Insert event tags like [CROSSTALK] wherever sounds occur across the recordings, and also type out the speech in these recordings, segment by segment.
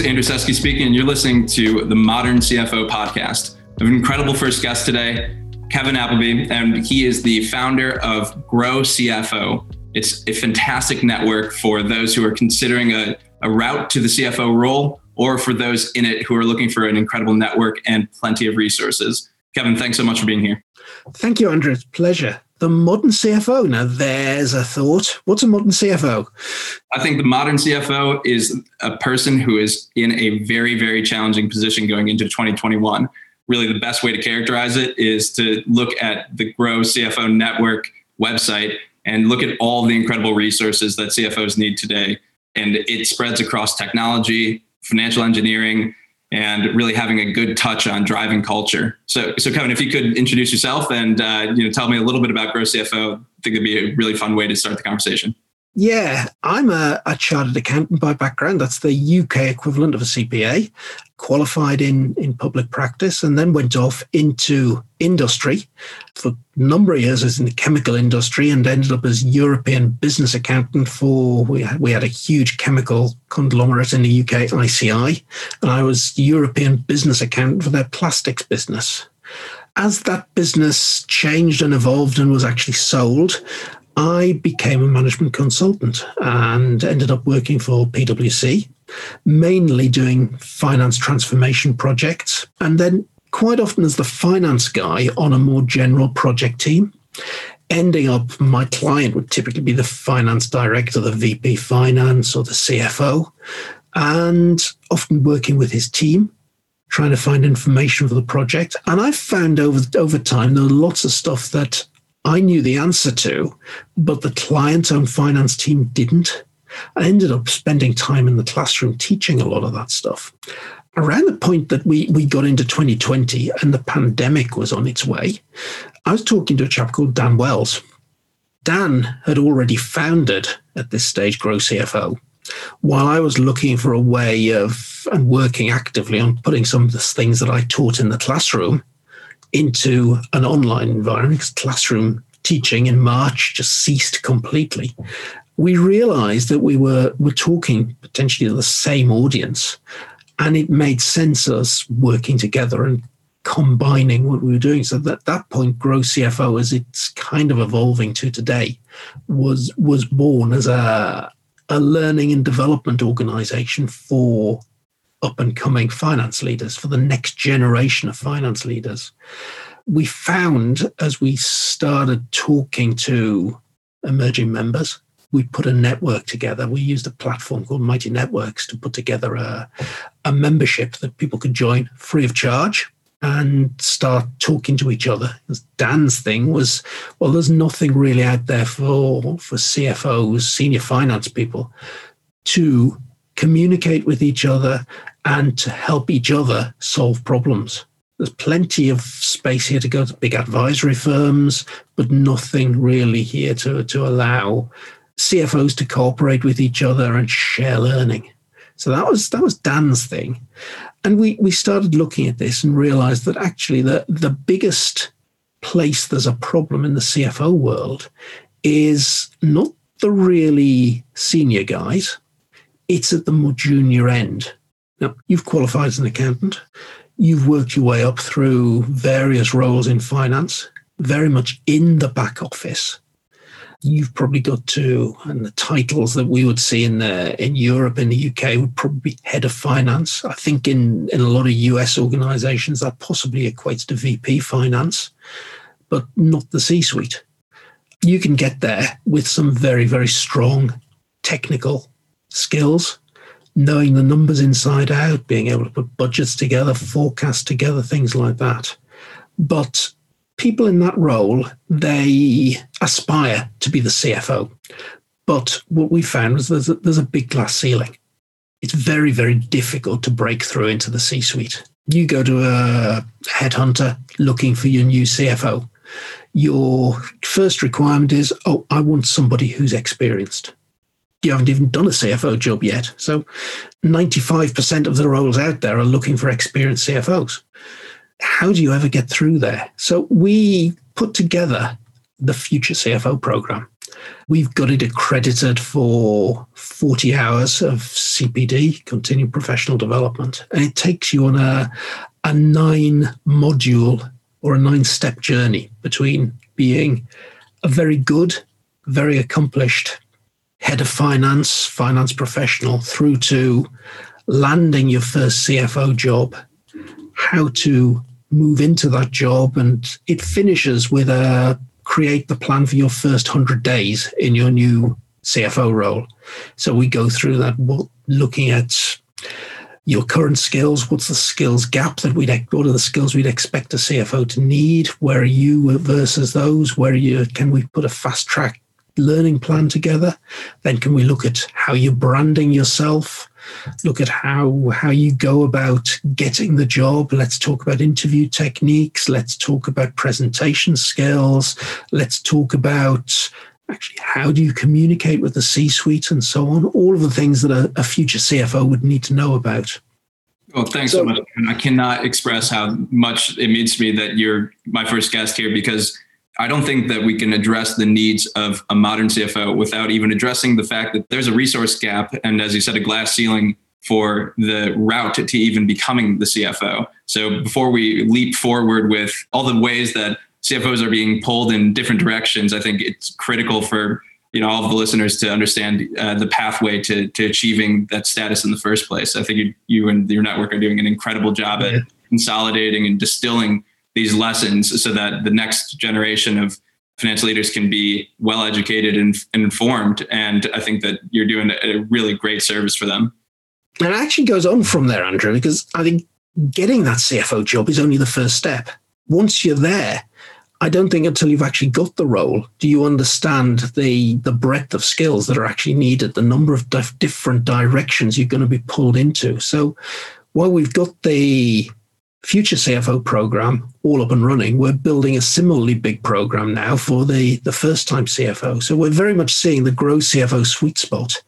Andrew Seski speaking, and you're listening to the Modern CFO podcast. I have an incredible first guest today, Kevin Appleby, and he is the founder of Grow CFO. It's a fantastic network for those who are considering a, a route to the CFO role or for those in it who are looking for an incredible network and plenty of resources. Kevin, thanks so much for being here. Thank you, Andrew. It's pleasure. The modern CFO. Now, there's a thought. What's a modern CFO? I think the modern CFO is a person who is in a very, very challenging position going into 2021. Really, the best way to characterize it is to look at the Grow CFO Network website and look at all the incredible resources that CFOs need today. And it spreads across technology, financial engineering, and really having a good touch on driving culture. So, so Kevin, if you could introduce yourself and uh, you know tell me a little bit about Grow CFO, I think it'd be a really fun way to start the conversation. Yeah, I'm a, a, chartered accountant by background. That's the UK equivalent of a CPA. Qualified in, in public practice and then went off into industry for a number of years as in the chemical industry and ended up as European business accountant for we had, we had a huge chemical conglomerate in the UK, ICI, and I was European business accountant for their plastics business as that business changed and evolved and was actually sold, I became a management consultant and ended up working for PwC, mainly doing finance transformation projects. And then quite often as the finance guy on a more general project team. Ending up, my client would typically be the finance director, the VP finance, or the CFO, and often working with his team trying to find information for the project. And I've found over over time there are lots of stuff that I knew the answer to, but the client owned finance team didn't. I ended up spending time in the classroom teaching a lot of that stuff. Around the point that we, we got into 2020 and the pandemic was on its way, I was talking to a chap called Dan Wells. Dan had already founded at this stage Grow CFO while I was looking for a way of and working actively on putting some of the things that I taught in the classroom into an online environment because classroom teaching in March just ceased completely. We realized that we were, were talking potentially to the same audience, and it made sense us working together and combining what we were doing. So at that point, Grow CFO, as it's kind of evolving to today, was was born as a a learning and development organization for up and coming finance leaders, for the next generation of finance leaders. We found as we started talking to emerging members, we put a network together. We used a platform called Mighty Networks to put together a, a membership that people could join free of charge and start talking to each other. Dan's thing was, well, there's nothing really out there for, for CFOs, senior finance people, to communicate with each other and to help each other solve problems. There's plenty of space here to go to big advisory firms, but nothing really here to, to allow CFOs to cooperate with each other and share learning. So that was that was Dan's thing. And we, we started looking at this and realized that actually the, the biggest place there's a problem in the CFO world is not the really senior guys, it's at the more junior end. Now, you've qualified as an accountant, you've worked your way up through various roles in finance, very much in the back office. You've probably got to, and the titles that we would see in the in Europe, in the UK, would probably be head of finance. I think in, in a lot of US organizations that possibly equates to VP finance, but not the C-suite. You can get there with some very, very strong technical skills, knowing the numbers inside out, being able to put budgets together, forecast together, things like that. But people in that role, they aspire to be the CFO. But what we found was there's a, there's a big glass ceiling. It's very, very difficult to break through into the C suite. You go to a headhunter looking for your new CFO. Your first requirement is, oh, I want somebody who's experienced you haven't even done a CFO job yet. So 95% of the roles out there are looking for experienced CFOs. How do you ever get through there? So we put together the Future CFO program. We've got it accredited for 40 hours of CPD, continuing professional development. And it takes you on a, a nine module or a nine step journey between being a very good, very accomplished head of finance, finance professional, through to landing your first CFO job, how to move into that job. And it finishes with a create the plan for your first 100 days in your new CFO role. So we go through that, looking at your current skills. What's the skills gap that we'd what are the skills we'd expect a CFO to need? Where are you versus those? Where are you? Can we put a fast track learning plan together? Then can we look at how you're branding yourself? Look at how how you go about getting the job. Let's talk about interview techniques. Let's talk about presentation skills. Let's talk about actually how do you communicate with the C suite and so on, all of the things that a, a future CFO would need to know about. Well, thanks so, so much. I cannot express how much it means to me that you're my first guest here because I don't think that we can address the needs of a modern CFO without even addressing the fact that there's a resource gap and, as you said, a glass ceiling for the route to even becoming the CFO. So before we leap forward with all the ways that CFOs are being pulled in different directions, I think it's critical for you know all of the listeners to understand uh, the pathway to to achieving that status in the first place. I think you, you and your network are doing an incredible job at consolidating and distilling these lessons so that the next generation of financial leaders can be well educated and, informed. And I think that you're doing a really great service for them. And it actually goes on from there, Andrew, because I think getting that CFO job is only the first step. Once you're there, I don't think until you've actually got the role do you understand the the breadth of skills that are actually needed, the number of dif- different directions you're going to be pulled into. So while we've got the future CFO program all up and running, we're building a similarly big program now for the the first time CFO. So we're very much seeing the grow CFO sweet spot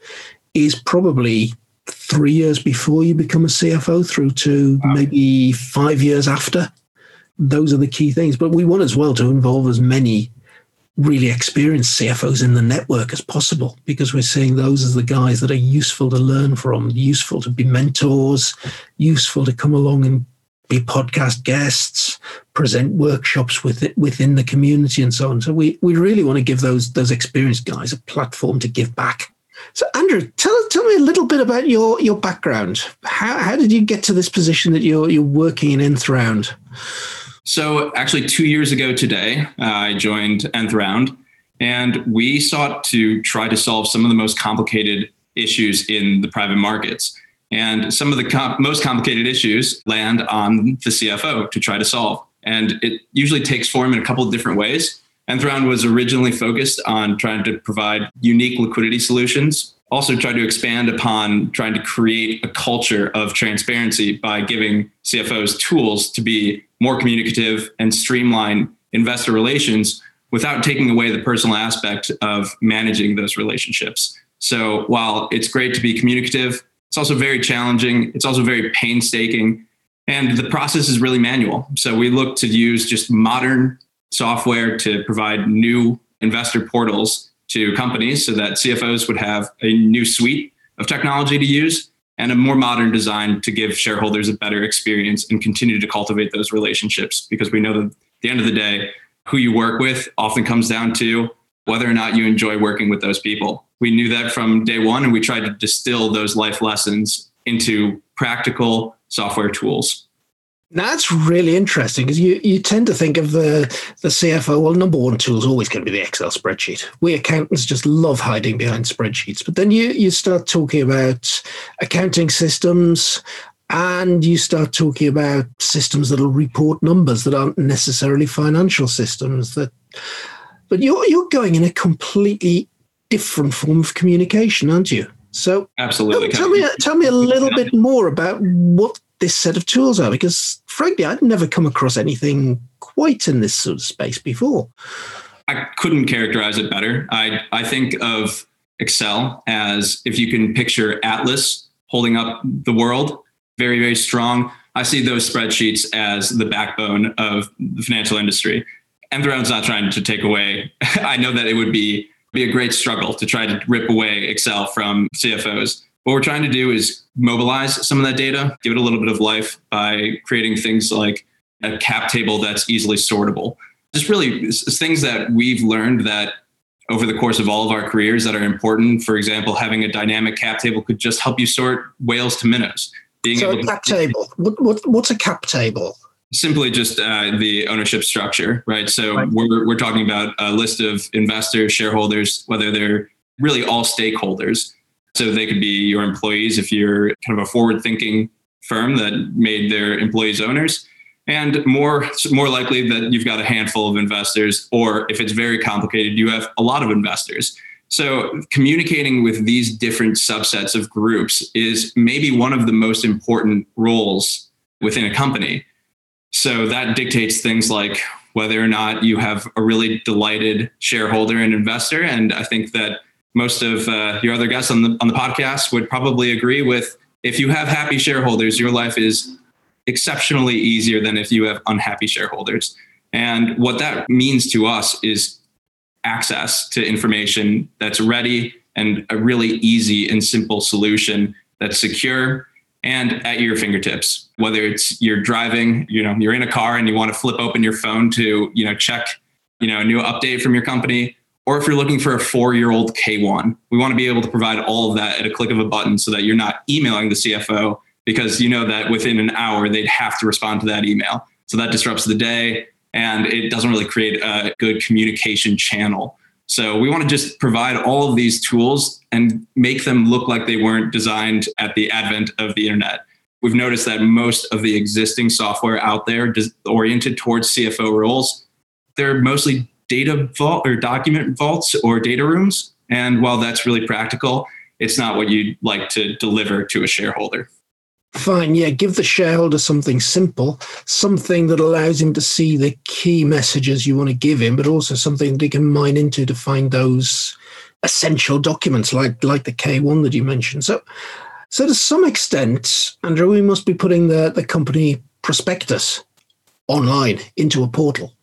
is probably three years before you become a CFO through to wow. maybe five years after those are the key things. But we want as well to involve as many really experienced CFOs in the network as possible because we're seeing those as the guys that are useful to learn from, useful to be mentors, useful to come along and be podcast guests, present workshops with it, within the community and so on. So we, we really want to give those those experienced guys a platform to give back. So Andrew, tell tell me a little bit about your your background. How how did you get to this position that you're you're working in Nth Round? So, actually, two years ago today, uh, I joined Nth Round, and we sought to try to solve some of the most complicated issues in the private markets. And some of the com- most complicated issues land on the CFO to try to solve. And it usually takes form in a couple of different ways. Nth Round was originally focused on trying to provide unique liquidity solutions also tried to expand upon trying to create a culture of transparency by giving CFOs tools to be more communicative and streamline investor relations without taking away the personal aspect of managing those relationships. So while it's great to be communicative, it's also very challenging. It's also very painstaking. And the process is really manual. So we look to use just modern software to provide new investor portals to companies so that CFOs would have a new suite of technology to use and a more modern design to give shareholders a better experience and continue to cultivate those relationships because we know that at the end of the day, who you work with often comes down to whether or not you enjoy working with those people. We knew that from day one, and we tried to distill those life lessons into practical software tools. That's really interesting because you, you tend to think of the, the CFO. Well, number one tool is always going to be the Excel spreadsheet. We accountants just love hiding behind spreadsheets. But then you, you start talking about accounting systems and you start talking about systems that'll report numbers that aren't necessarily financial systems. That, But you're, you're going in a completely different form of communication, aren't you? So absolutely. Tell, me, tell me a little bit more about what this set of tools are because frankly i'd never come across anything quite in this sort of space before i couldn't characterize it better i i think of excel as if you can picture atlas holding up the world very very strong i see those spreadsheets as the backbone of the financial industry Round's not trying to take away [LAUGHS] i know that it would be be a great struggle to try to rip away Excel from CFOs. What we're trying to do is mobilize some of that data, give it a little bit of life by creating things like a cap table that's easily sortable. Just really things that we've learned that over the course of all of our careers that are important. For example, having a dynamic cap table could just help you sort whales to minnows. Being so a cap to, table. What, what, what's a cap table? Simply just uh, the ownership structure, right? So right. We're, we're talking about a list of investors, shareholders, whether they're really all stakeholders. So they could be your employees if you're kind of a forward thinking firm that made their employees owners and more more likely that you've got a handful of investors or if it's very complicated you have a lot of investors so communicating with these different subsets of groups is maybe one of the most important roles within a company so that dictates things like whether or not you have a really delighted shareholder and investor and i think that most of uh, your other guests on the on the podcast would probably agree with if you have happy shareholders your life is exceptionally easier than if you have unhappy shareholders. And what that means to us is access to information that's ready and a really easy and simple solution that's secure and at your fingertips whether it's you're driving you know you're in a car and you want to flip open your phone to you know check you know a new update from your company or if you're looking for a 4-year-old K1 we want to be able to provide all of that at a click of a button so that you're not emailing the CFO because you know that within an hour they'd have to respond to that email. So that disrupts the day and it doesn't really create a good communication channel. So we want to just provide all of these tools and make them look like they weren't designed at the advent of the internet. We've noticed that most of the existing software out there oriented towards CFO roles, they're mostly data vault or document vaults or data rooms. And while that's really practical, it's not what you'd like to deliver to a shareholder. Fine, yeah, give the shareholder something simple, something that allows him to see the key messages you want to give him, but also something that he can mine into to find those essential documents like like the K1 that you mentioned. So so to some extent, Andrew, we must be putting the, the company prospectus online into a portal.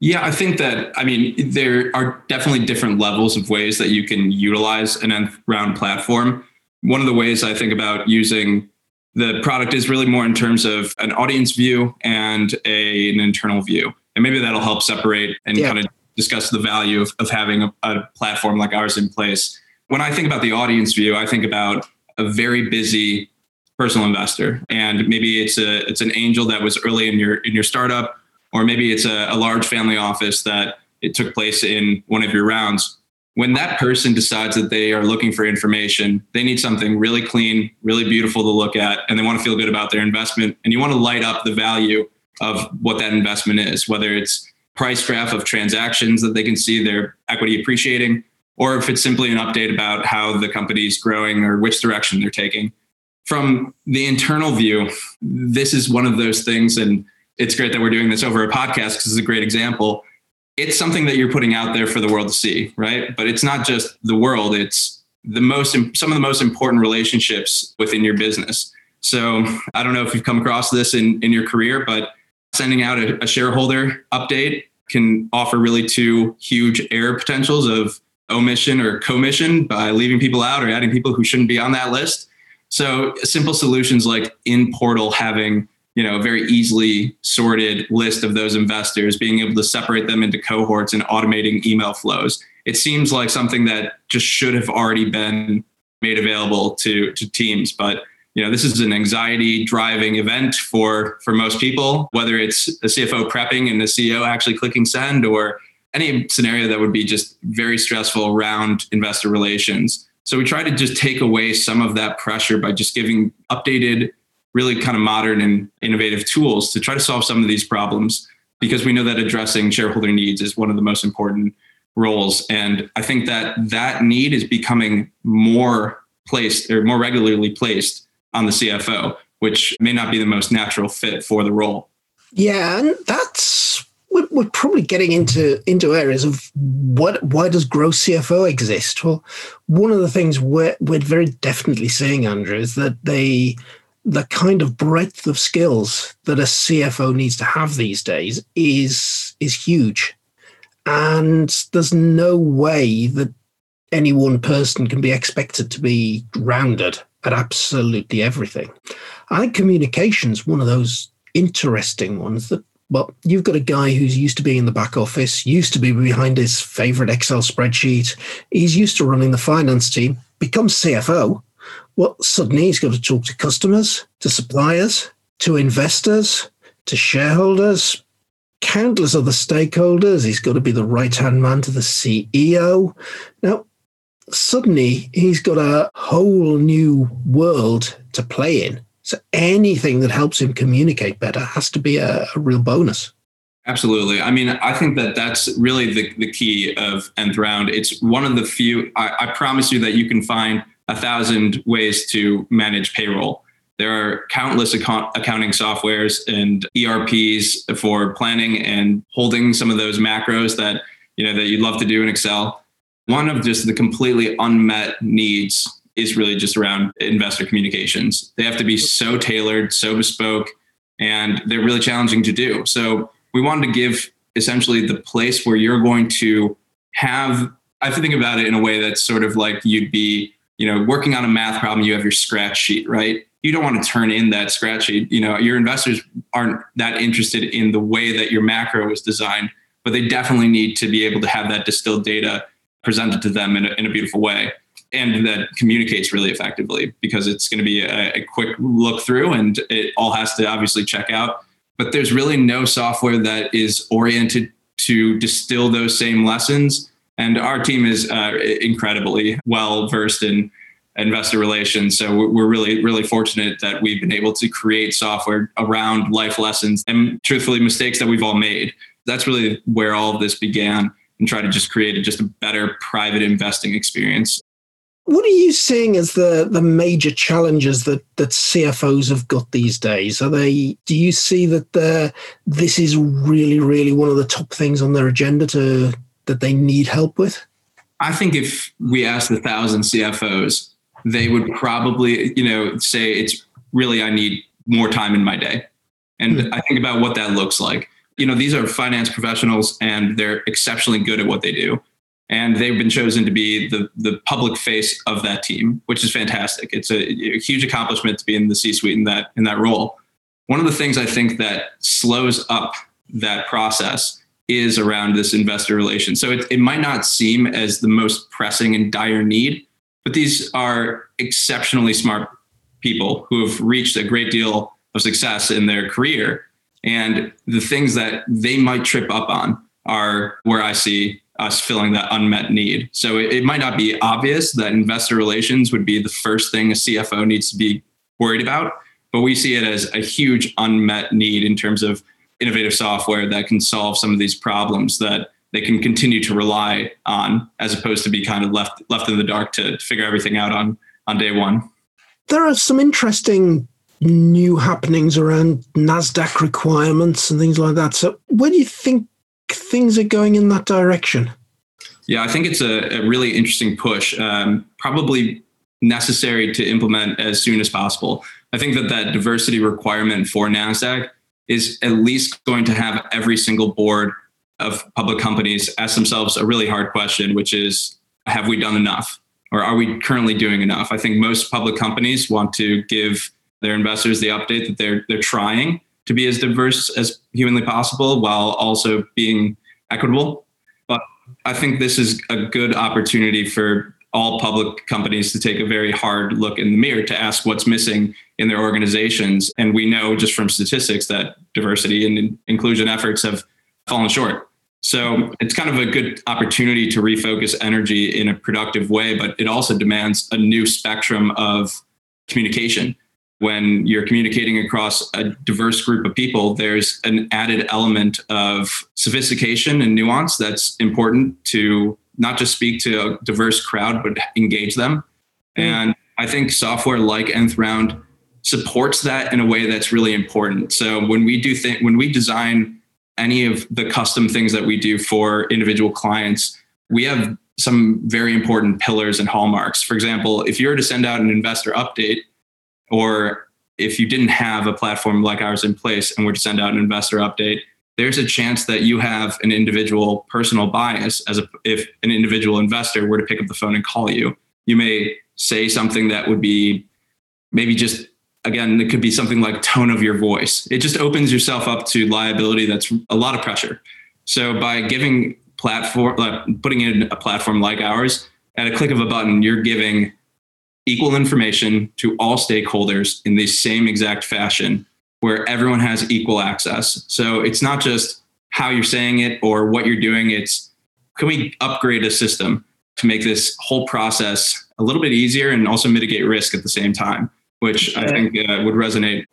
Yeah, I think that, I mean, there are definitely different levels of ways that you can utilize an Nth Round platform. One of the ways I think about using the product is really more in terms of an audience view and a, an internal view. And maybe that'll help separate and yeah. kind of discuss the value of, of having a, a platform like ours in place. When I think about the audience view, I think about a very busy personal investor. And maybe it's a it's an angel that was early in your in your startup, or maybe it's a, a large family office that it took place in one of your rounds when that person decides that they are looking for information, they need something really clean, really beautiful to look at, and they want to feel good about their investment. And you want to light up the value of what that investment is, whether it's price graph of transactions that they can see their equity appreciating, or if it's simply an update about how the company's growing or which direction they're taking. From the internal view, this is one of those things, and it's great that we're doing this over a podcast because it's a great example it's something that you're putting out there for the world to see, right? But it's not just the world, it's the most some of the most important relationships within your business. So I don't know if you've come across this in, in your career, but sending out a, a shareholder update can offer really two huge error potentials of omission or commission by leaving people out or adding people who shouldn't be on that list. So simple solutions like in portal having you know a very easily sorted list of those investors being able to separate them into cohorts and automating email flows. It seems like something that just should have already been made available to to teams but you know this is an anxiety driving event for for most people whether it's a cfo prepping and the ceo actually clicking send or any scenario that would be just very stressful around investor relations. So we try to just take away some of that pressure by just giving updated really kind of modern and innovative tools to try to solve some of these problems because we know that addressing shareholder needs is one of the most important roles. And i think that that need is becoming more placed or more regularly placed on the cfo which may not be the most natural fit for the role. Yeah and that's we're, we're probably getting into into areas of what why does Grow CFO exist? Well one of the things we're, we're very definitely seeing andrew is that they the kind of breadth of skills that a CFO needs to have these days is is huge. And there's no way that any one person can be expected to be rounded at absolutely everything. I think communication's one of those interesting ones that well, you've got a guy who's used to being in the back office, used to be behind his favorite Excel spreadsheet. He's used to running the finance team, becomes CFO. Well, suddenly he's got to talk to customers, to suppliers, to investors, to shareholders, countless other stakeholders. He's got to be the right hand man to the CEO. Now, suddenly he's got a whole new world to play in. So anything that helps him communicate better has to be a, a real bonus. Absolutely. I mean, I think that that's really the, the key of Nth Round. It's one of the few, I, I promise you that you can find a thousand ways to manage payroll. There are countless account, accounting softwares and ERPs for planning and holding some of those macros that you know that you'd love to do in Excel. One of just the completely unmet needs is really just around investor communications. They have to be so tailored, so bespoke, and they're really challenging to do. So we wanted to give essentially the place where you're going to have I have to think about it in a way that's sort of like you'd be, you know, working on a math problem, you have your scratch sheet, right? You don't want to turn in that scratch sheet. You know, your investors aren't that interested in the way that your macro was designed, but they definitely need to be able to have that distilled data presented to them in a, in a beautiful way and that communicates really effectively because it's going to be a, a, quick look through and it all has to obviously check out. But there's really no software that is oriented to distill those same lessons. And our team is uh, incredibly well versed in investor relations. So we're really, really fortunate that we've been able to create software around life lessons and truthfully mistakes that we've all made. That's really where all of this began and try to just create just a better private investing experience. What are you seeing as the the major challenges that that CFOs have got these days? Are they? Do you see that this is really really one of the top things on their agenda to that they need help with? I think if we asked a thousand CFOs, they would probably you know say it's really I need more time in my day, and mm-hmm. I think about what that looks like. You know, these are finance professionals, and they're exceptionally good at what they do and they've been chosen to be the the public face of that team, which is fantastic. It's a, a huge accomplishment to be in the C-suite in that in that role. One of the things I think that slows up that process is around this investor relation. So it, it might not seem as the most pressing and dire need, but these are exceptionally smart people who have reached a great deal of success in their career. And the things that they might trip up on are where I see us filling that unmet need. So it, it, might not be obvious that investor relations would be the first thing a CFO needs to be worried about, but we see it as a huge unmet need in terms of innovative software that can solve some of these problems that they can continue to rely on as opposed to be kind of left left in the dark to figure everything out on on day one. There are some interesting new happenings around NASDAQ requirements and things like that. So where do you think things are going in that direction? Yeah, I think it's a, a really interesting push, um, probably necessary to implement as soon as possible. I think that that diversity requirement for NASDAQ is at least going to have every single board of public companies ask themselves a really hard question, which is have we done enough? Or are we currently doing enough? I think most public companies want to give their investors the update that they're they're trying to be as diverse as humanly possible while also being equitable. But I think this is a good opportunity for all public companies to take a very hard look in the mirror to ask what's missing in their organizations. And we know just from statistics that diversity and inclusion efforts have fallen short. So it's kind of a good opportunity to refocus energy in a productive way, but it also demands a new spectrum of communication when you're communicating across a diverse group of people, there's an added element of sophistication and nuance that's important to not just speak to a diverse crowd, but engage them. Mm. And I think software like Nth Round supports that in a way that's really important. So when we do think when we design any of the custom things that we do for individual clients, we have some very important pillars and hallmarks. For example, if you were to send out an investor update, or if you didn't have a platform like ours in place and were to send out an investor update, there's a chance that you have an individual personal bias as a, if an individual investor were to pick up the phone and call you. You may say something that would be maybe just again it could be something like tone of your voice. It just opens yourself up to liability that's a lot of pressure. So by giving platform like putting in a platform like ours at a click of a button you're giving equal information to all stakeholders in the same exact fashion where everyone has equal access. So it's not just how you're saying it or what you're doing it's can we upgrade a system to make this whole process a little bit easier and also mitigate risk at the same time which I think uh, would resonate.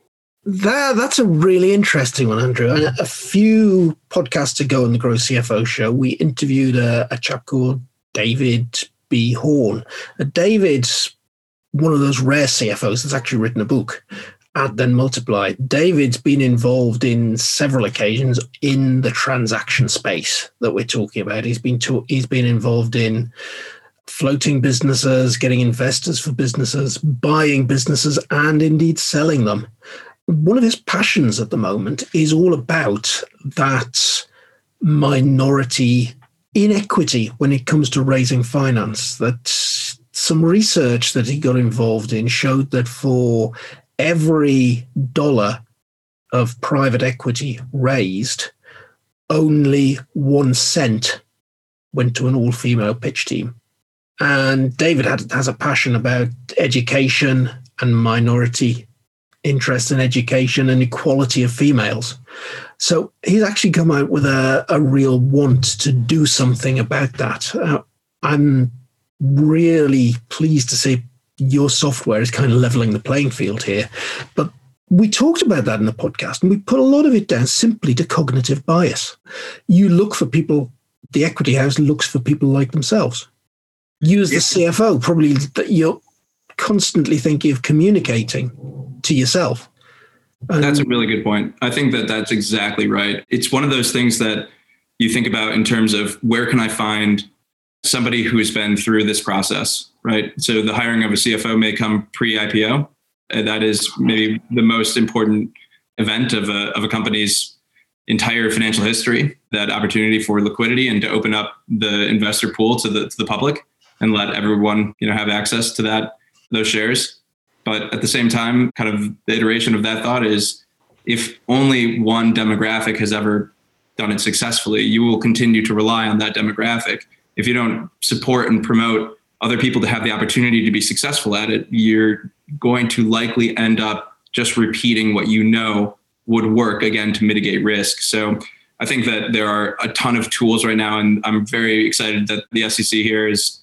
That, that's a really interesting one, Andrew. And a few podcasts ago on the Grow CFO show, we interviewed a, a chap called David B. Horn. Uh, David's one of those rare CFOs that's actually written a book, Add Then Multiply. David's been involved in several occasions in the transaction space that we're talking about. He's been to, he's been involved in floating businesses, getting investors for businesses, buying businesses, and indeed selling them. One of his passions at the moment is all about that minority inequity when it comes to raising finance. That some research that he got involved in showed that for every dollar of private equity raised, only one cent went to an all female pitch team. And David had, has a passion about education and minority interest in education and equality of females. So he's actually come out with a, a real want to do something about that. Uh, I'm really pleased to see your software is kind of leveling the playing field here. But we talked about that in the podcast and we put a lot of it down simply to cognitive bias. You look for people, the equity house looks for people like themselves use the CFO, probably that you're constantly thinking of communicating to yourself. That's a really good point. I think that that's exactly right. It's one of those things that you think about in terms of where can I find somebody who's been through this process, right? So the hiring of a CFO may come pre-IPO. Uh, that is maybe the most important event of a, of a company's entire financial history, that opportunity for liquidity and to open up the investor pool to the, to the public and let everyone you know have access to that those shares. But at the same time kind of the iteration of that thought is if only one demographic has ever done it successfully you will continue to rely on that demographic. If you don't support and promote other people to have the opportunity to be successful at it you're going to likely end up just repeating what you know would work again to mitigate risk. So I think that there are a ton of tools right now, and I'm very excited that the SEC here is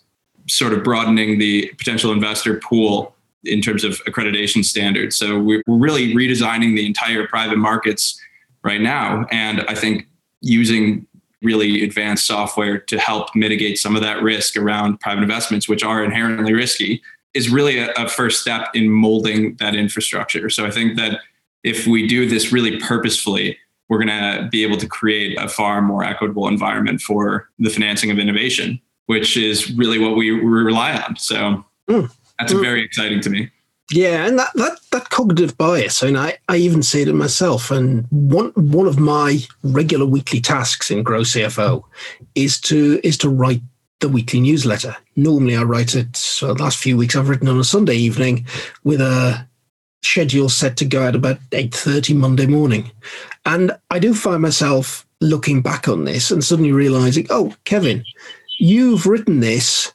sort of broadening the potential investor pool in terms of accreditation standards. So we're really redesigning the entire private markets right now. And I think using really advanced software to help mitigate some of that risk around private investments, which are inherently risky, is really a, first step in molding that infrastructure. So I think that if we do this really purposefully, we're going to be able to create a far more equitable environment for the financing of innovation which is really what we, we rely on. So mm. that's mm. very exciting to me. Yeah, and that, that that cognitive bias, I and I, I even see it in myself. And one one of my regular weekly tasks in Grow CFO is to is to write the weekly newsletter. Normally, I write it. So the last few weeks, I've written on a Sunday evening with a schedule set to go out about eight thirty Monday morning, and I do find myself looking back on this and suddenly realizing, oh, Kevin, You've written this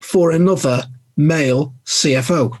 for another male CFO.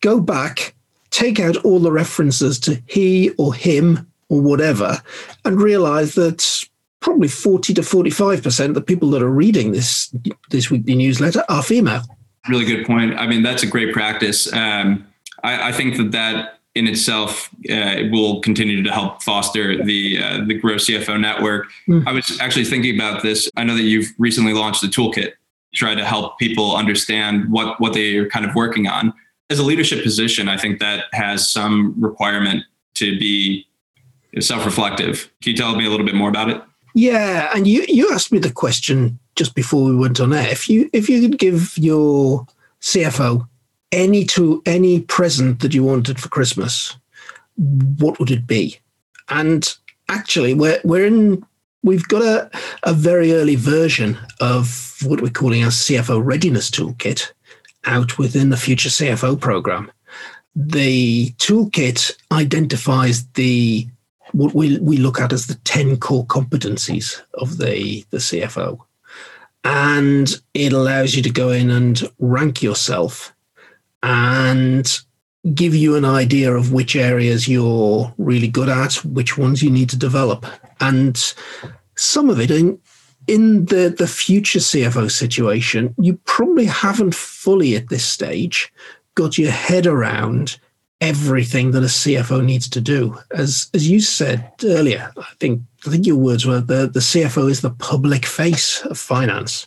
Go back, take out all the references to he or him or whatever, and realize that probably 40 to 45% of the people that are reading this this weekly newsletter are female. Really good point. I mean, that's a great practice. Um, I, I, think that that in itself uh, will continue to help foster the uh, the Grow CFO network. Mm. I was actually thinking about this. I know that you've recently launched a toolkit to try to help people understand what what they are kind of working on. As a leadership position, I think that has some requirement to be self-reflective. Can you tell me a little bit more about it? Yeah, and you you asked me the question just before we went on air. If you if you could give your CFO any to any present that you wanted for Christmas, what would it be? And actually, we're we're in. We've got a, a very early version of what we're calling our CFO readiness toolkit out within the future CFO program. The toolkit identifies the what we, we look at as the 10 core competencies of the, the CFO. And it allows you to go in and rank yourself and give you an idea of which areas you're really good at, which ones you need to develop. And some of it in, in the, the future CFO situation, you probably haven't fully at this stage got your head around everything that a CFO needs to do. As as you said earlier, I think I think your words were the, the CFO is the public face of finance.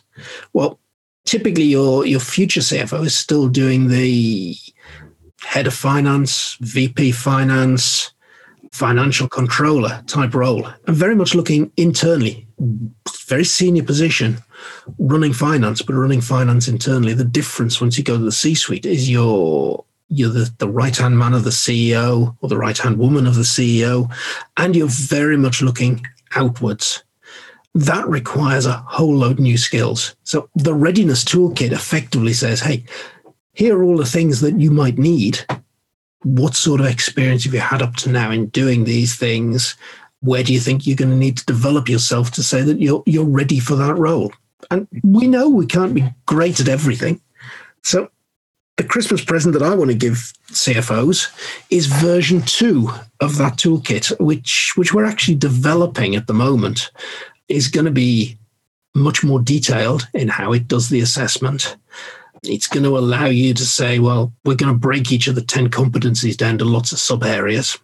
Well, typically your your future CFO is still doing the head of finance, VP finance, financial controller type role, and very much looking internally, very senior position, running finance, but running finance internally. The difference once you go to the C suite is your you're the, the right hand man of the CEO or the right hand woman of the CEO, and you're very much looking outwards. That requires a whole load of new skills. So the readiness toolkit effectively says, hey, here are all the things that you might need. What sort of experience have you had up to now in doing these things? Where do you think you're going to need to develop yourself to say that you're you're ready for that role? And we know we can't be great at everything. So the Christmas present that I want to give CFOs is version two of that toolkit, which which we're actually developing at the moment, is going to be much more detailed in how it does the assessment. It's going to allow you to say, well, we're going to break each of the 10 competencies down to lots of sub areas.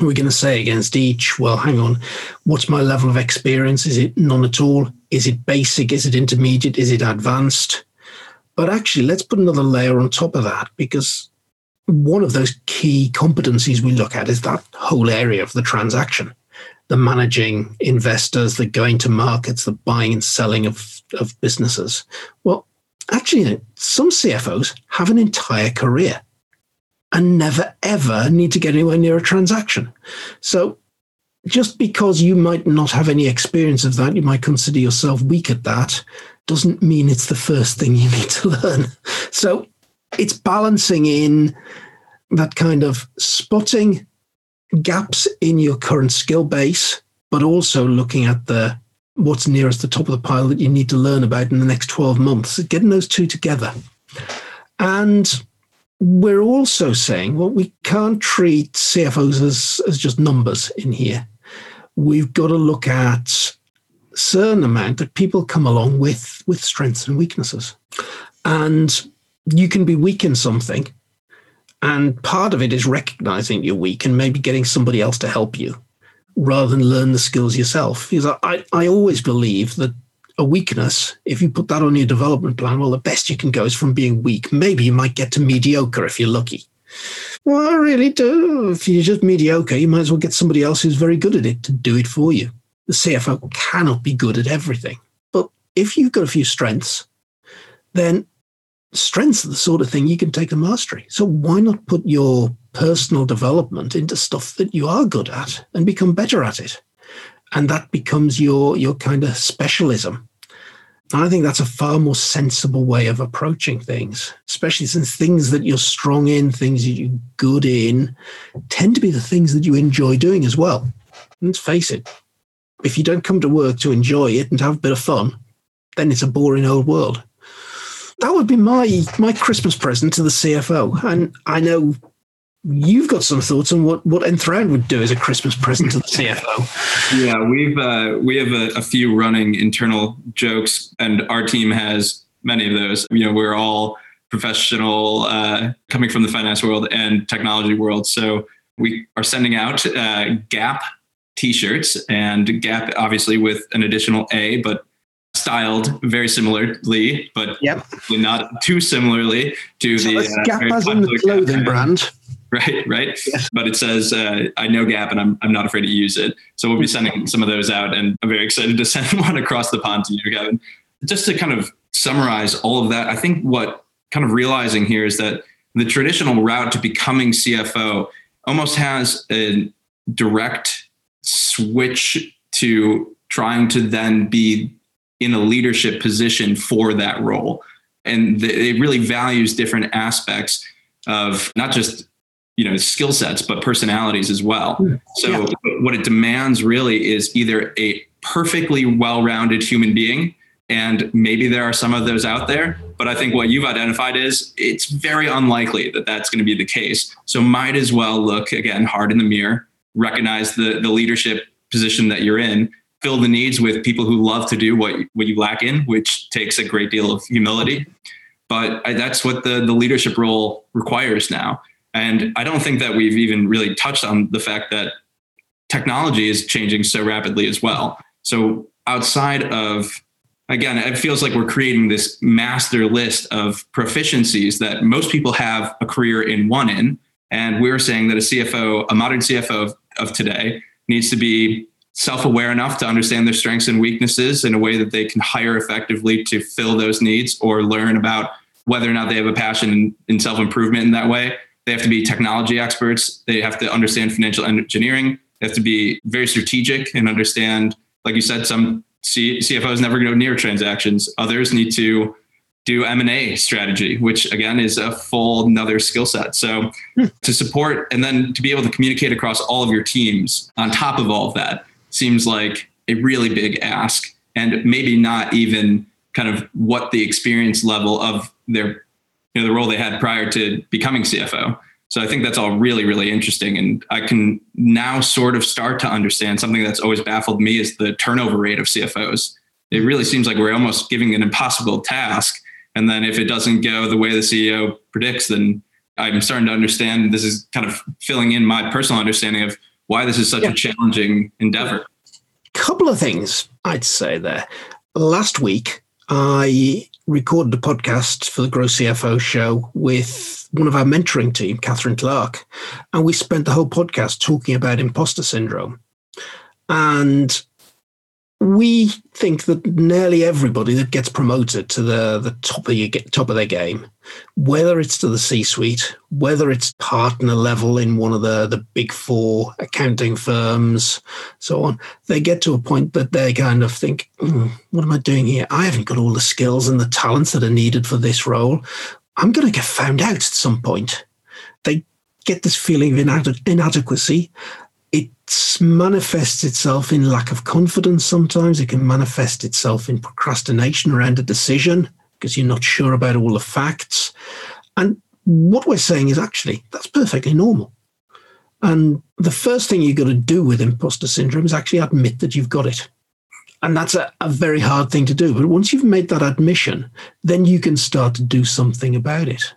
We're going to say against each, well, hang on, what's my level of experience? Is it none at all? Is it basic? Is it intermediate? Is it advanced? But actually, let's put another layer on top of that because one of those key competencies we look at is that whole area of the transaction the managing investors, the going to markets, the buying and selling of, of businesses. Well, actually, some CFOs have an entire career and never ever need to get anywhere near a transaction. So just because you might not have any experience of that, you might consider yourself weak at that, doesn't mean it's the first thing you [LAUGHS] need to learn. So it's balancing in that kind of spotting gaps in your current skill base, but also looking at the what's nearest the top of the pile that you need to learn about in the next 12 months, getting those two together. And we're also saying, well, we can't treat CFOs as, as just numbers in here. We've got to look at certain amount that people come along with with strengths and weaknesses and you can be weak in something and part of it is recognizing you're weak and maybe getting somebody else to help you rather than learn the skills yourself. Because i, I always believe that a weakness if you put that on your development plan well the best you can go is from being weak. Maybe you might get to mediocre if you're lucky. Well i really do. If you're just mediocre you might as well get somebody else who's very good at it to do it for you. The CFO cannot be good at everything. But if you've got a few strengths, then strengths are the sort of thing you can take a mastery. So why not put your personal development into stuff that you are good at and become better at it? And that becomes your your kind of specialism. And I think that's a far more sensible way of approaching things, especially since things that you're strong in, things that you're good in, tend to be the things that you enjoy doing as well. Let's face it, if you don't come to work to enjoy it and have a bit of fun, then it's a boring old world. That would be my my Christmas present to the CFO. And I know you've got some thoughts on what what Nth Round would do as a Christmas present to the [LAUGHS] CFO. Yeah, we've uh, we have a, a few running internal jokes, and our team has many of those. You know, we're all professional uh, coming from the finance world and technology world, so we are sending out uh, GAAP t-shirts and GAAP obviously with an additional A, but styled very similarly, but yep. not too similarly to so the uh, Gap as in the clothing Gap. brand. Right, right. Yes. But it says, uh, I know GAAP and I'm, I'm not afraid to use it. So we'll be sending some of those out and I'm very excited to [LAUGHS] send one across the pond to you, Kevin. Just to kind of summarize all of that, I think what kind of realizing here is that the traditional route to becoming CFO almost has a direct switch to trying to then be in a leadership position for that role. And it really values different aspects of not just you know skill sets but personalities as well hmm. so yeah. what it demands really is either a perfectly well-rounded human being and maybe there are some of those out there but i think what you've identified is it's very unlikely that that's going to be the case so might as well look again hard in the mirror recognize the the leadership position that you're in fill the needs with people who love to do what, what you lack in, which takes a great deal of humility. But I, that's what the, the leadership role requires now. And I don't think that we've even really touched on the fact that technology is changing so rapidly as well. So outside of again, it feels like we're creating this master list of proficiencies that most people have a career in one in. And we're saying that a CFO, a modern CFO of, of today, needs to be self-aware enough to understand their strengths and weaknesses in a way that they can hire effectively to fill those needs or learn about whether or not they have a passion in, self-improvement in that way. They have to be technology experts. They have to understand financial engineering. They have to be very strategic and understand like you said some C- cfos never go near transactions. Others need to do m&a strategy which again is a full another skill set. So hmm. to support and then to be able to communicate across all of your teams on top of all of that seems like a really big ask and maybe not even kind of what the experience level of their you know the role they had prior to becoming CFO. So I think that's all really really interesting and I can now sort of start to understand something that's always baffled me is the turnover rate of CFOs. It mm-hmm. really seems like we're almost giving an impossible task and then if it doesn't go the way the CEO predicts then I'm starting to understand this is kind of filling in my personal understanding of why this is such yeah. a challenging endeavor. A couple of things I'd say there. Last week, I recorded a podcast for the Grow CFO show with one of our mentoring team, Catherine Clark, and we spent the whole podcast talking about imposter syndrome. And we think that nearly everybody that gets promoted to the, the top of top of their game, whether it's to the C-suite, whether it's partner level in one of the, the big four accounting firms, so on, they get to a point that they kind of think, mm, what am I doing here? I haven't got all the skills and the talents that are needed for this role. I'm going to get found out at some point. They get this feeling of inadequacy manifests itself in lack of confidence sometimes. It can manifest itself in procrastination around a decision because you're not sure about all the facts. And what we're saying is actually that's perfectly normal. And the first thing you've got to do with imposter syndrome is actually admit that you've got it. And that's a, a, very hard thing to do. But once you've made that admission, then you can start to do something about it.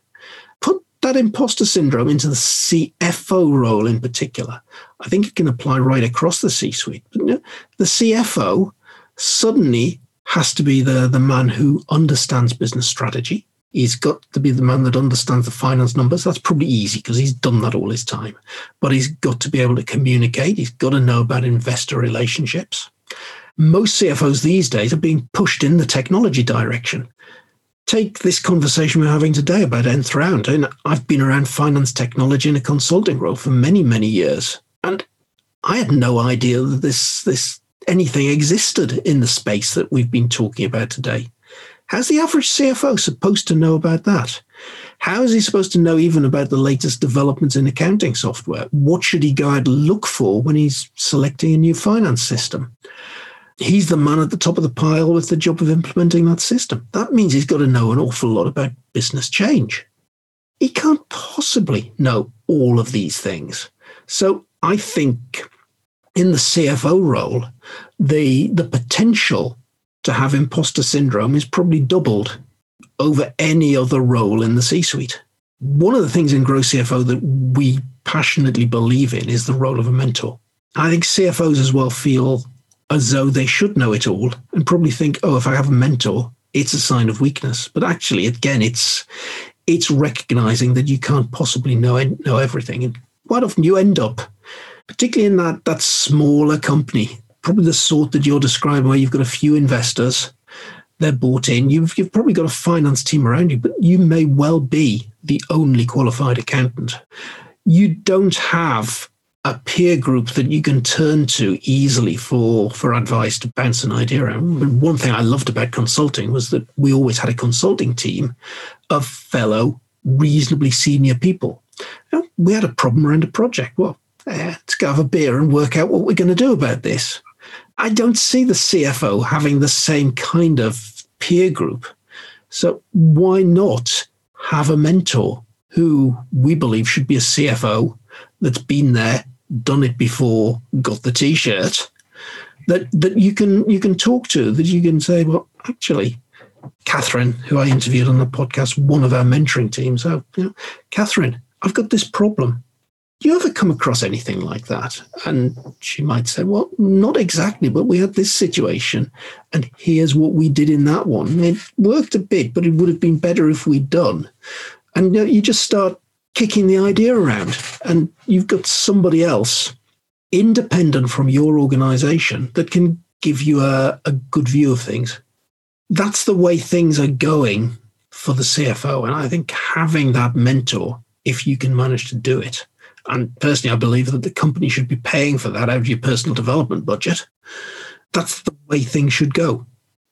That imposter syndrome into the CFO role in particular. I think it can apply right across the C suite. The CFO suddenly has to be the, the man who understands business strategy. He's got to be the man that understands the finance numbers. That's probably easy because he's done that all his time. But he's got to be able to communicate. He's got to know about investor relationships. Most CFOs these days are being pushed in the technology direction take this conversation we're having today about Nth Round. And I've been around finance technology in a consulting role for many, many years. And I had no idea that this this anything existed in the space that we've been talking about today. How's the average CFO supposed to know about that? How is he supposed to know even about the latest developments in accounting software? What should he out look for when he's selecting a new finance system? He's the man at the top of the pile with the job of implementing that system. That means he's got to know an awful lot about business change. He can't possibly know all of these things. So I think in the CFO role, the the potential to have imposter syndrome is probably doubled over any other role in the C-suite. One of the things in Grow CFO that we passionately believe in is the role of a mentor. I think CFOs as well feel as though they should know it all and probably think, oh, if I have a mentor, it's a sign of weakness. But actually, again, it's it's recognizing that you can't possibly know know everything. And quite often you end up, particularly in that that smaller company, probably the sort that you're describing, where you've got a few investors, they're bought in. You've you've probably got a finance team around you, but you may well be the only qualified accountant. You don't have a peer group that you can turn to easily for for advice to bounce an idea around. One thing I loved about consulting was that we always had a consulting team of fellow reasonably senior people. We had a problem around a project. Well, eh, let's go have a beer and work out what we're going to do about this. I don't see the CFO having the same kind of peer group. So why not have a mentor who we believe should be a CFO that's been there done it before, got the t-shirt that that you can you can talk to, that you can say, well, actually, Catherine, who I interviewed on the podcast, one of our mentoring teams, oh, you know, Catherine, I've got this problem. You ever come across anything like that? And she might say, Well, not exactly, but we had this situation, and here's what we did in that one. It worked a bit, but it would have been better if we'd done. And you, know, you just start kicking the idea around. And you've got somebody else independent from your organization that can give you a, a good view of things. That's the way things are going for the CFO. And I think having that mentor, if you can manage to do it, and personally, I believe that the company should be paying for that out of your personal development budget. That's the way things should go.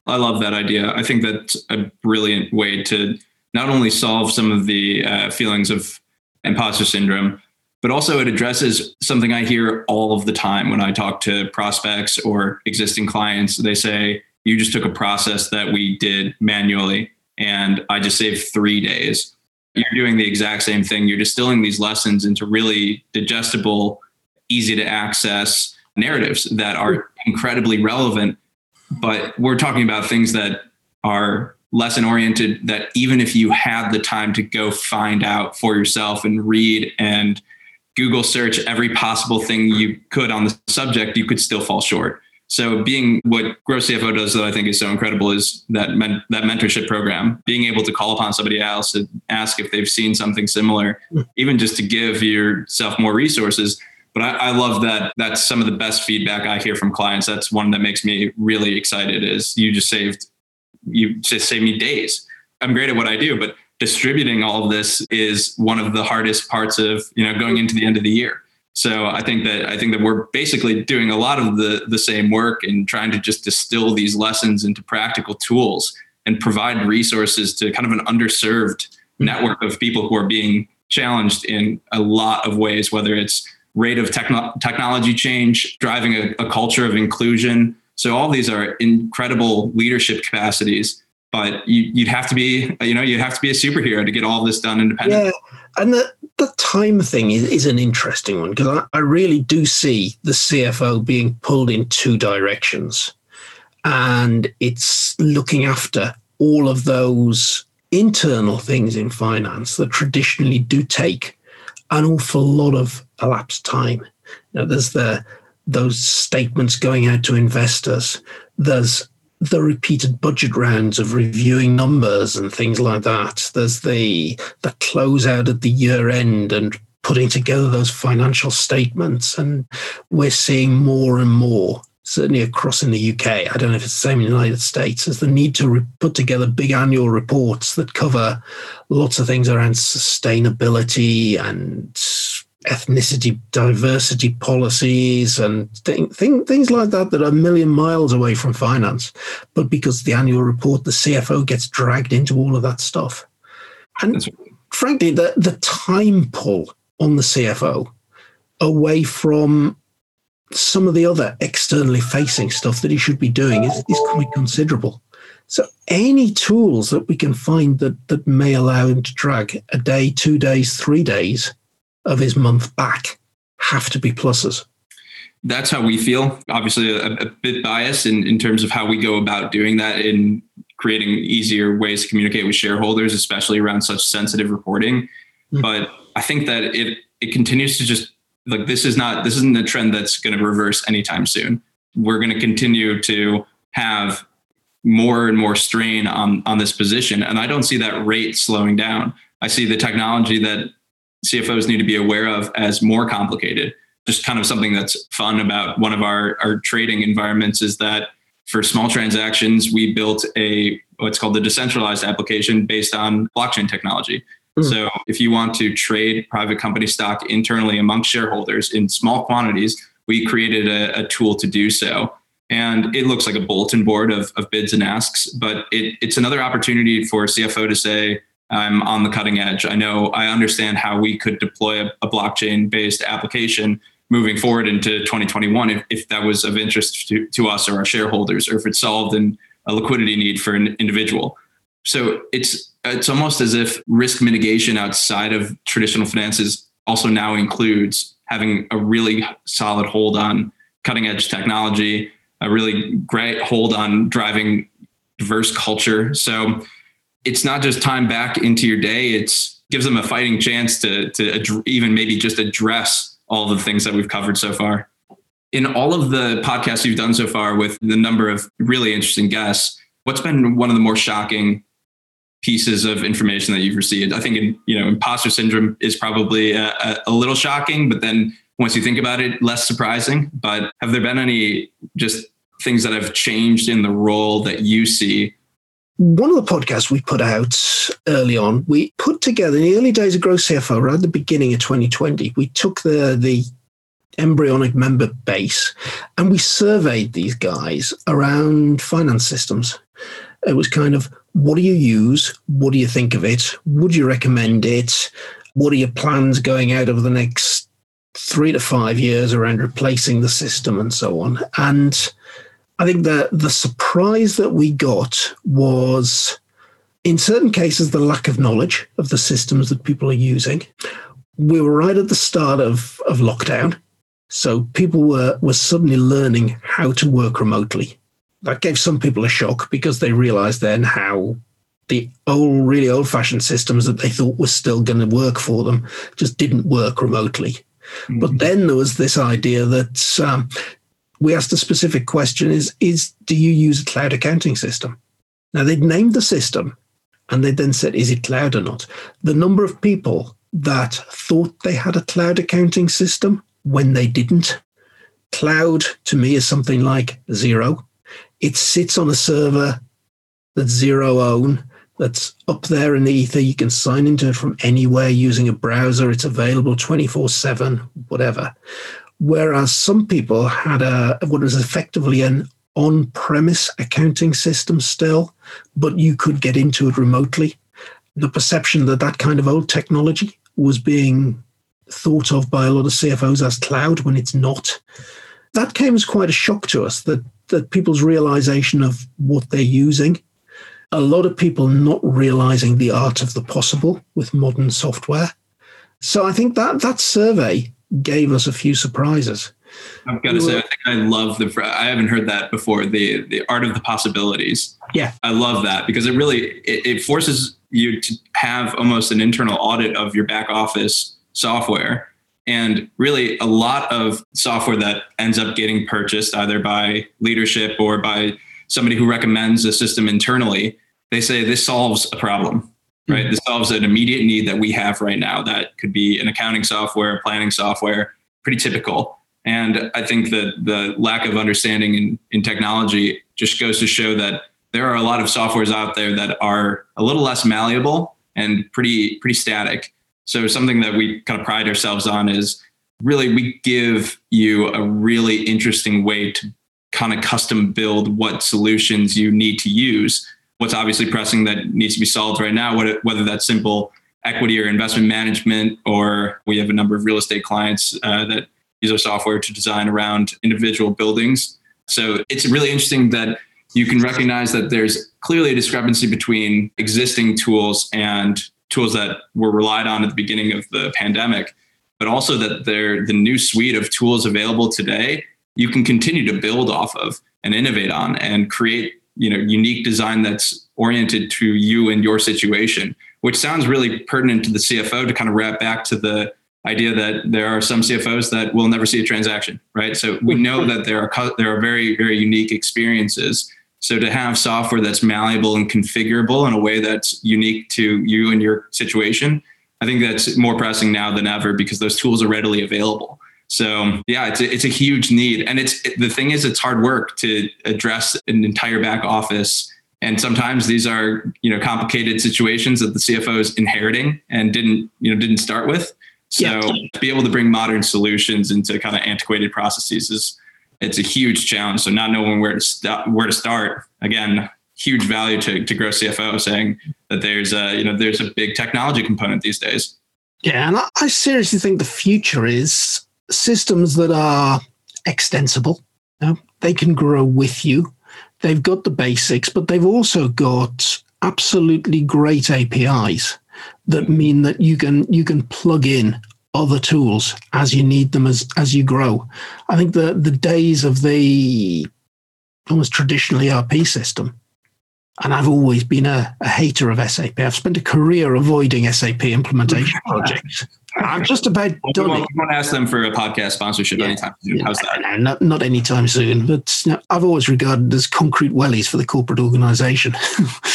I love that idea. I think that's a brilliant way to not only solve some of the uh, feelings of imposter syndrome, but also it addresses something I hear all of the time when I talk to prospects or existing clients. They say, You just took a process that we did manually, and I just saved three days. You're doing the exact same thing. You're distilling these lessons into really digestible, easy to access narratives that are incredibly relevant. But we're talking about things that are lesson oriented that even if you had the time to go find out for yourself and read and Google search every possible thing you could on the subject, you could still fall short. So being what Grow CFO does that I think is so incredible is that men, that mentorship program, being able to call upon somebody else and ask if they've seen something similar, hmm. even just to give yourself more resources. But I, I love that that's some of the best feedback I hear from clients. That's one that makes me really excited is you just saved you just save me days. I'm great at what I do, but distributing all of this is one of the hardest parts of you know going into the end of the year. So I think that I think that we're basically doing a lot of the the same work and trying to just distill these lessons into practical tools and provide resources to kind of an underserved network of people who are being challenged in a lot of ways, whether it's rate of techno- technology change, driving a, a culture of inclusion, so all these are incredible leadership capacities, but you, would have to be, you know, you'd have to be a superhero to get all this done independently. Yeah, and the the time thing is, is an interesting one because I, I really do see the CFO being pulled in two directions, and it's looking after all of those internal things in finance that traditionally do take an awful lot of elapsed time. Know, there's the those statements going out to investors. There's the repeated budget rounds of reviewing numbers and things like that. There's the the closeout at the year end and putting together those financial statements. And we're seeing more and more, certainly across in the UK. I don't know if it's the same in the United States, as the need to re- put together big annual reports that cover lots of things around sustainability and ethnicity diversity policies and th- th- things like that that are a million miles away from finance. But because the annual report, the CFO gets dragged into all of that stuff. And frankly, the, the time pull on the CFO away from some of the other externally facing stuff that he should be doing is, is quite considerable. So any tools that we can find that that may allow him to drag a day, two days, three days of his month back have to be pluses. That's how we feel. Obviously, a, a bit biased in, in terms of how we go about doing that in creating easier ways to communicate with shareholders, especially around such sensitive reporting. Mm-hmm. But I think that it it continues to just like this is not this isn't a trend that's going to reverse anytime soon. We're going to continue to have more and more strain on on this position, and I don't see that rate slowing down. I see the technology that CFOs need to be aware of as more complicated. Just kind of something that's fun about one of our, our trading environments is that for small transactions, we built a what's called the decentralized application based on blockchain technology. Mm. So if you want to trade private company stock internally amongst shareholders in small quantities, we created a, a tool to do so. And it looks like a bulletin board of, of bids and asks, but it, it's another opportunity for CFO to say, I'm on the cutting edge. I know I understand how we could deploy a, a blockchain based application moving forward into 2021 if, if that was of interest to, to us or our shareholders, or if it solved an, a liquidity need for an individual. So it's it's almost as if risk mitigation outside of traditional finances also now includes having a really solid hold on cutting edge technology, a really great hold on driving diverse culture. So it's not just time back into your day, it's gives them a fighting chance to to ad- even maybe just address all the things that we've covered so far. In all of the podcasts you've done so far with the number of really interesting guests, what's been one of the more shocking pieces of information that you've received? I think in, you know imposter syndrome is probably a, a little shocking, but then once you think about it, less surprising. But have there been any just things that have changed in the role that you see one of the podcasts we put out early on, we put together in the early days of Grow CFO, right at the beginning of 2020, we took the the embryonic member base and we surveyed these guys around finance systems. It was kind of what do you use? What do you think of it? Would you recommend it? What are your plans going out over the next three to five years around replacing the system and so on? And I think the the surprise that we got was in certain cases the lack of knowledge of the systems that people are using. We were right at the start of, of lockdown. So people were, were suddenly learning how to work remotely. That gave some people a shock because they realized then how the old, really old fashioned systems that they thought were still going to work for them just didn't work remotely. Mm-hmm. But then there was this idea that um, we asked a specific question is, is do you use a cloud accounting system? Now they'd named the system and they then said, is it cloud or not? The number of people that thought they had a cloud accounting system when they didn't. Cloud to me is something like Xero. It sits on a server that's Xero own, that's up there in the ether. You can sign into it from anywhere using a browser. It's available 24 7, whatever. Whereas some people had a what was effectively an on-premise accounting system still, but you could get into it remotely. The perception that that kind of old technology was being thought of by a lot of CFOs as cloud when it's not. That came as quite a shock to us that that people's realization of what they're using. A lot of people not realizing the art of the possible with modern software. So I think that that survey gave us a few surprises. I've got to say, I think I love the. I haven't heard that before. The the art of the possibilities. Yeah, I love that because it really it, it forces you to have almost an internal audit of your back office software, and really a lot of software that ends up getting purchased either by leadership or by somebody who recommends a system internally. They say this solves a problem right? Mm-hmm. This solves an immediate need that we have right now. That could be an accounting software, planning software, pretty typical. And I think that the lack of understanding in, in technology just goes to show that there are a lot of softwares out there that are a little less malleable and pretty pretty static. So something that we kind of pride ourselves on is really we give you a really interesting way to kind of custom build what solutions you need to use what's obviously pressing that needs to be solved right now, whether that's simple equity or investment management, or we have a number of real estate clients uh, that use our software to design around individual buildings. So it's really interesting that you can recognize that there's clearly a discrepancy between existing tools and tools that were relied on at the beginning of the pandemic, but also that they're the new suite of tools available today you can continue to build off of and innovate on and create you know unique design that's oriented to you and your situation which sounds really pertinent to the cfo to kind of wrap back to the idea that there are some cfos that will never see a transaction right? So we mm-hmm. know that there are there are very very unique experiences. So to have software that's malleable and configurable in a way that's unique to you and your situation i think that's more pressing now than ever because those tools are readily available so yeah, it's a, it's a huge need, and it's the thing is it's hard work to address an entire back office And sometimes these are, you know, complicated situations that the CFO is inheriting and didn't, you know, didn't start with. So yeah. to be able to bring modern solutions into kind of antiquated processes is it's a huge challenge. So not knowing where to start, where to start, again, huge value to, to Grow CFO saying that there's a, you know, there's a big technology component these days. Yeah. And I seriously think the future is systems that are extensible. You know, they can grow with you. They've got the basics, but they've also got absolutely great APIs that mean that you can you can plug in other tools as you need them as as you grow. I think the the days of the almost traditional ERP system, and I've always been a, a hater of SAP. I've spent a career avoiding SAP implementation [LAUGHS] projects. I'm just about done. We won't, ask them for a podcast sponsorship yeah. anytime soon. How's that? No, not, not anytime soon. But you know, I've always regarded as concrete wellies for the corporate organization.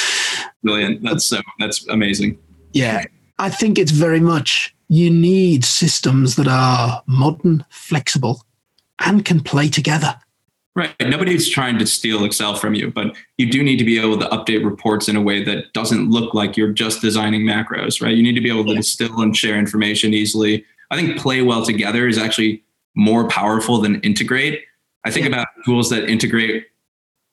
[LAUGHS] Brilliant. That's so. That's amazing. Yeah, I think it's very much you need systems that are modern, flexible, and can play together. Right. Nobody's trying to steal Excel from you, but you do need to be able to update reports in a way that doesn't look like you're just designing macros, right? You need to be able to distill and share information easily. I think play well together is actually more powerful than integrate. I think yeah. about tools that integrate,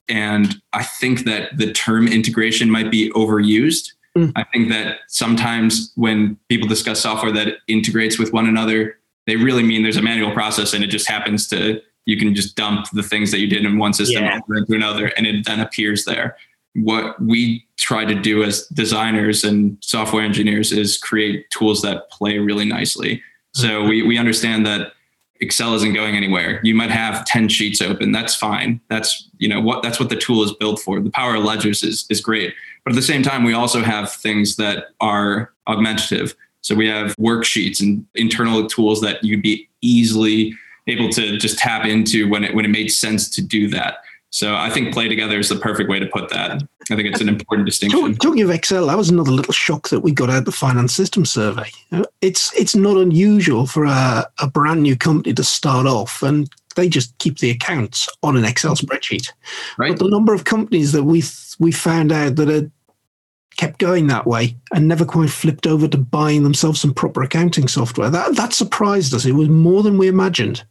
and I think that the term integration might be overused. Mm. I think that sometimes when people discuss software that integrates with one another, they really mean there's a manual process and it just happens to you can just dump the things that you did in one system yeah. into another and it then appears there. What we try to do as designers and software engineers is create tools that play really nicely. So we, we understand that Excel isn't going anywhere. You might have 10 sheets open. That's fine. That's, you know, what that's what the tool is built for. The power of ledgers is is great. But at the same time, we also have things that are augmentative. So we have worksheets and internal tools that you'd be easily able to just tap into when it when it made sense to do that. So I think play together is the perfect way to put that. I think it's an important distinction. Talking of Excel, that was another little shock that we got out of the finance system survey. It's it's not unusual for a, a brand new company to start off and they just keep the accounts on an Excel spreadsheet. Right. But the number of companies that we we found out that had kept going that way and never quite flipped over to buying themselves some proper accounting software. That that surprised us. It was more than we imagined.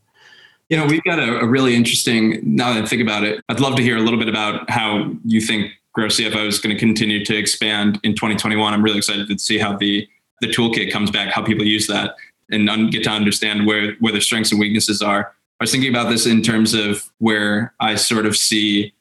You know, we've got a, a, really interesting, now that I think about it, I'd love to hear a little bit about how you think Grow CFO is going to continue to expand in 2021. I'm really excited to see how the, the toolkit comes back, how people use that, and un- get to understand where, where their strengths and weaknesses are. I was thinking about this in terms of where I sort of see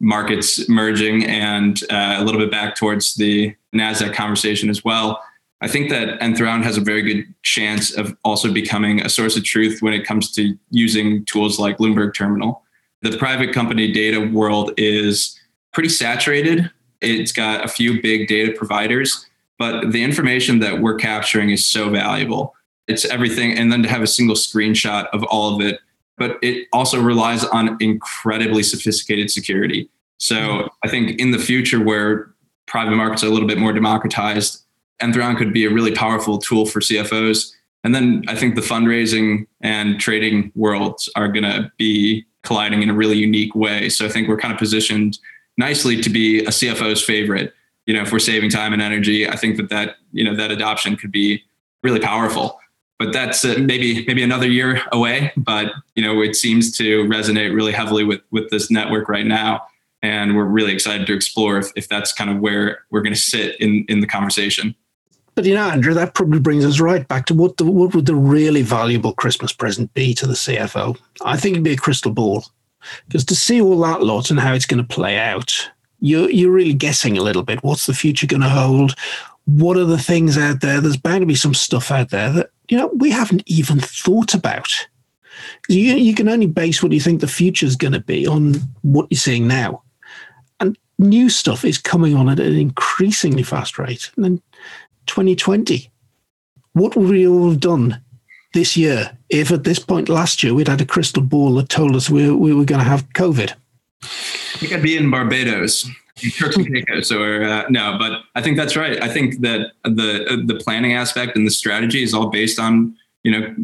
markets merging and uh, a little bit back towards the NASDAQ conversation as well. I think that Nth has a very good chance of also becoming a source of truth when it comes to using tools like Bloomberg Terminal. The private company data world is pretty saturated. It's got a few big data providers, but the information that we're capturing is so valuable. It's everything. And then to have a single screenshot of all of it, but it also relies on incredibly sophisticated security. So I think in the future where private markets are a little bit more democratized, Nth Round could be a really powerful tool for CFOs. And then I think the fundraising and trading worlds are going to be colliding in a really unique way. So I think we're kind of positioned nicely to be a CFO's favorite. You know, if we're saving time and energy, I think that that you know that adoption could be really powerful. But that's uh, maybe maybe another year away. But you know, it seems to resonate really heavily with with this network right now, and we're really excited to explore if, if that's kind of where we're going to sit in in the conversation. But you know, Andrew, that probably brings us right back to what the, what would the really valuable Christmas present be to the CFO? I think it'd be a crystal ball, because to see all that lot and how it's going to play out, you're you're really guessing a little bit. What's the future going to hold? What are the things out there? There's bound to be some stuff out there that you know we haven't even thought about. You you can only base what you think the future is going to be on what you're seeing now, and new stuff is coming on at an increasingly fast rate. And 2020. What would we all have done this year if at this point last year we'd had a crystal ball that told us we, we were going to have COVID? I think I'd be in Barbados. Turks and Caicos, or uh, no, but I think that's right. I think that the the planning aspect and the strategy is all based on you know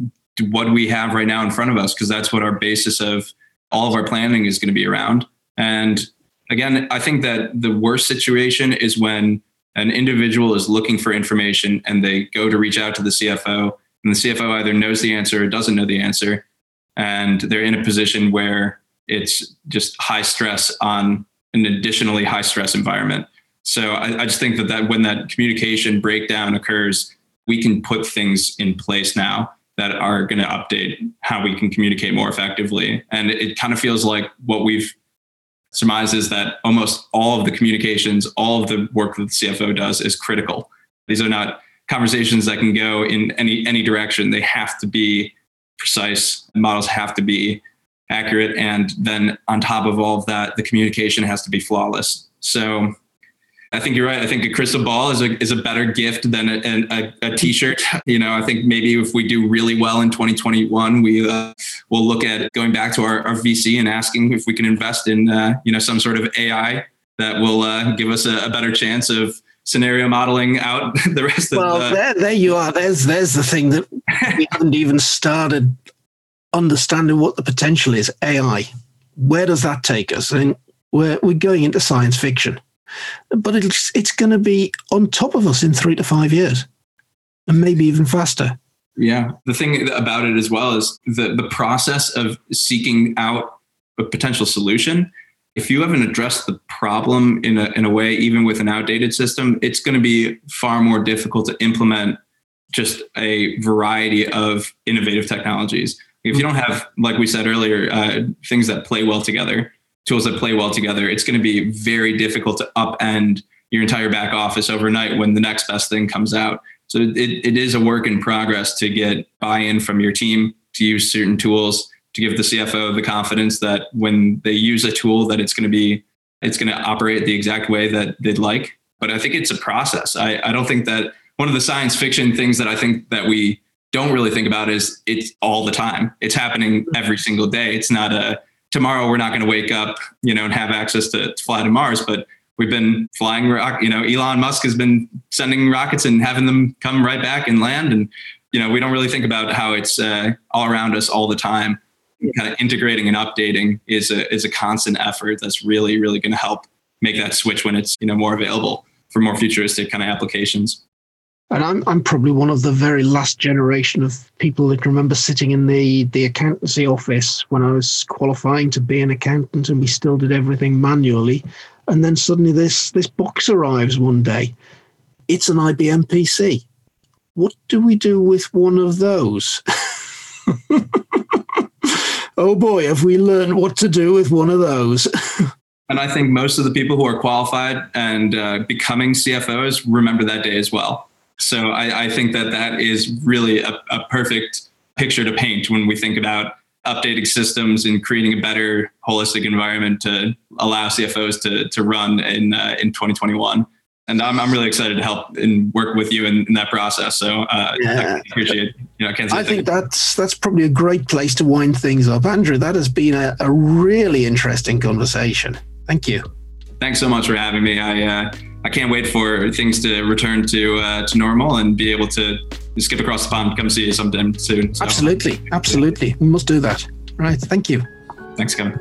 what we have right now in front of us because that's what our basis of all of our planning is going to be around. And again, I think that the worst situation is when an individual is looking for information and they go to reach out to the CFO, and the CFO either knows the answer or doesn't know the answer, and they're in a position where it's just high stress on an additionally high stress environment. So I, I just think that, that when that communication breakdown occurs, we can put things in place now that are going to update how we can communicate more effectively. And it kind of feels like what we've surmised is that almost all of the communications, all of the work that the CFO does is critical. These are not conversations that can go in any any direction. They have to be precise. Models have to be accurate, and then on top of all of that, the communication has to be flawless. So I think you're right. I think a crystal ball is a is a better gift than a, a, a t-shirt. You know, I think maybe if we do really well in 2021, we uh, will look at going back to our, our, VC and asking if we can invest in uh, you know some sort of AI that will uh, give us a, a, better chance of scenario modeling out [LAUGHS] the rest well, of the. Well, there, there you are. There's there's the thing that [LAUGHS] we haven't even started understanding what the potential is. AI. Where does that take us? I and mean, we're we're going into science fiction but it's it's going to be on top of us in three to five years, and maybe even faster. Yeah, the thing about it as well is the the process of seeking out a potential solution. If you haven't addressed the problem in a in a way, even with an outdated system, it's going to be far more difficult to implement just a variety of innovative technologies. If you don't have, like we said earlier, uh, things that play well together, tools that play well together, it's going to be very difficult to upend your entire back office overnight when the next best thing comes out. So it, it is a work in progress to get buy-in from your team to use certain tools to give the CFO the confidence that when they use a tool that it's going to be it's going to operate the exact way that they'd like. But I think it's a process. I, I don't think that one of the science fiction things that I think that we don't really think about is it's all the time. It's happening every single day. It's not a tomorrow we're not going to wake up, you know, and have access to, to fly to Mars, but we've been flying rock, you know, Elon Musk has been sending rockets and having them come right back and land. And, you know, we don't really think about how it's uh, all around us all the time. Kind of integrating and updating is a, is a constant effort that's really, really going to help make that switch when it's, you know, more available for more futuristic kind of applications. And I'm I'm probably one of the very last generation of people that remember sitting in the the accountancy office when I was qualifying to be an accountant, and we still did everything manually. And then suddenly this this box arrives one day. It's an IBM PC. What do we do with one of those? [LAUGHS] oh boy, have we learned what to do with one of those? [LAUGHS] and I think most of the people who are qualified and uh, becoming CFOs remember that day as well. So I, I think that that is really a, a perfect picture to paint when we think about updating systems and creating a better holistic environment to allow CFOs to to run in uh, in 2021. And I'm, I'm really excited to help and work with you in, in that process. So uh, yeah. I appreciate you know, I, I think that's that's probably a great place to wind things up, Andrew. That has been a, a really interesting conversation. Thank you. Thanks so much for having me. I uh, I can't wait for things to return to uh, to normal and be able to skip across the pond, come see you sometime soon. So. Absolutely, absolutely, we must do that. Right, thank you. Thanks, Kevin.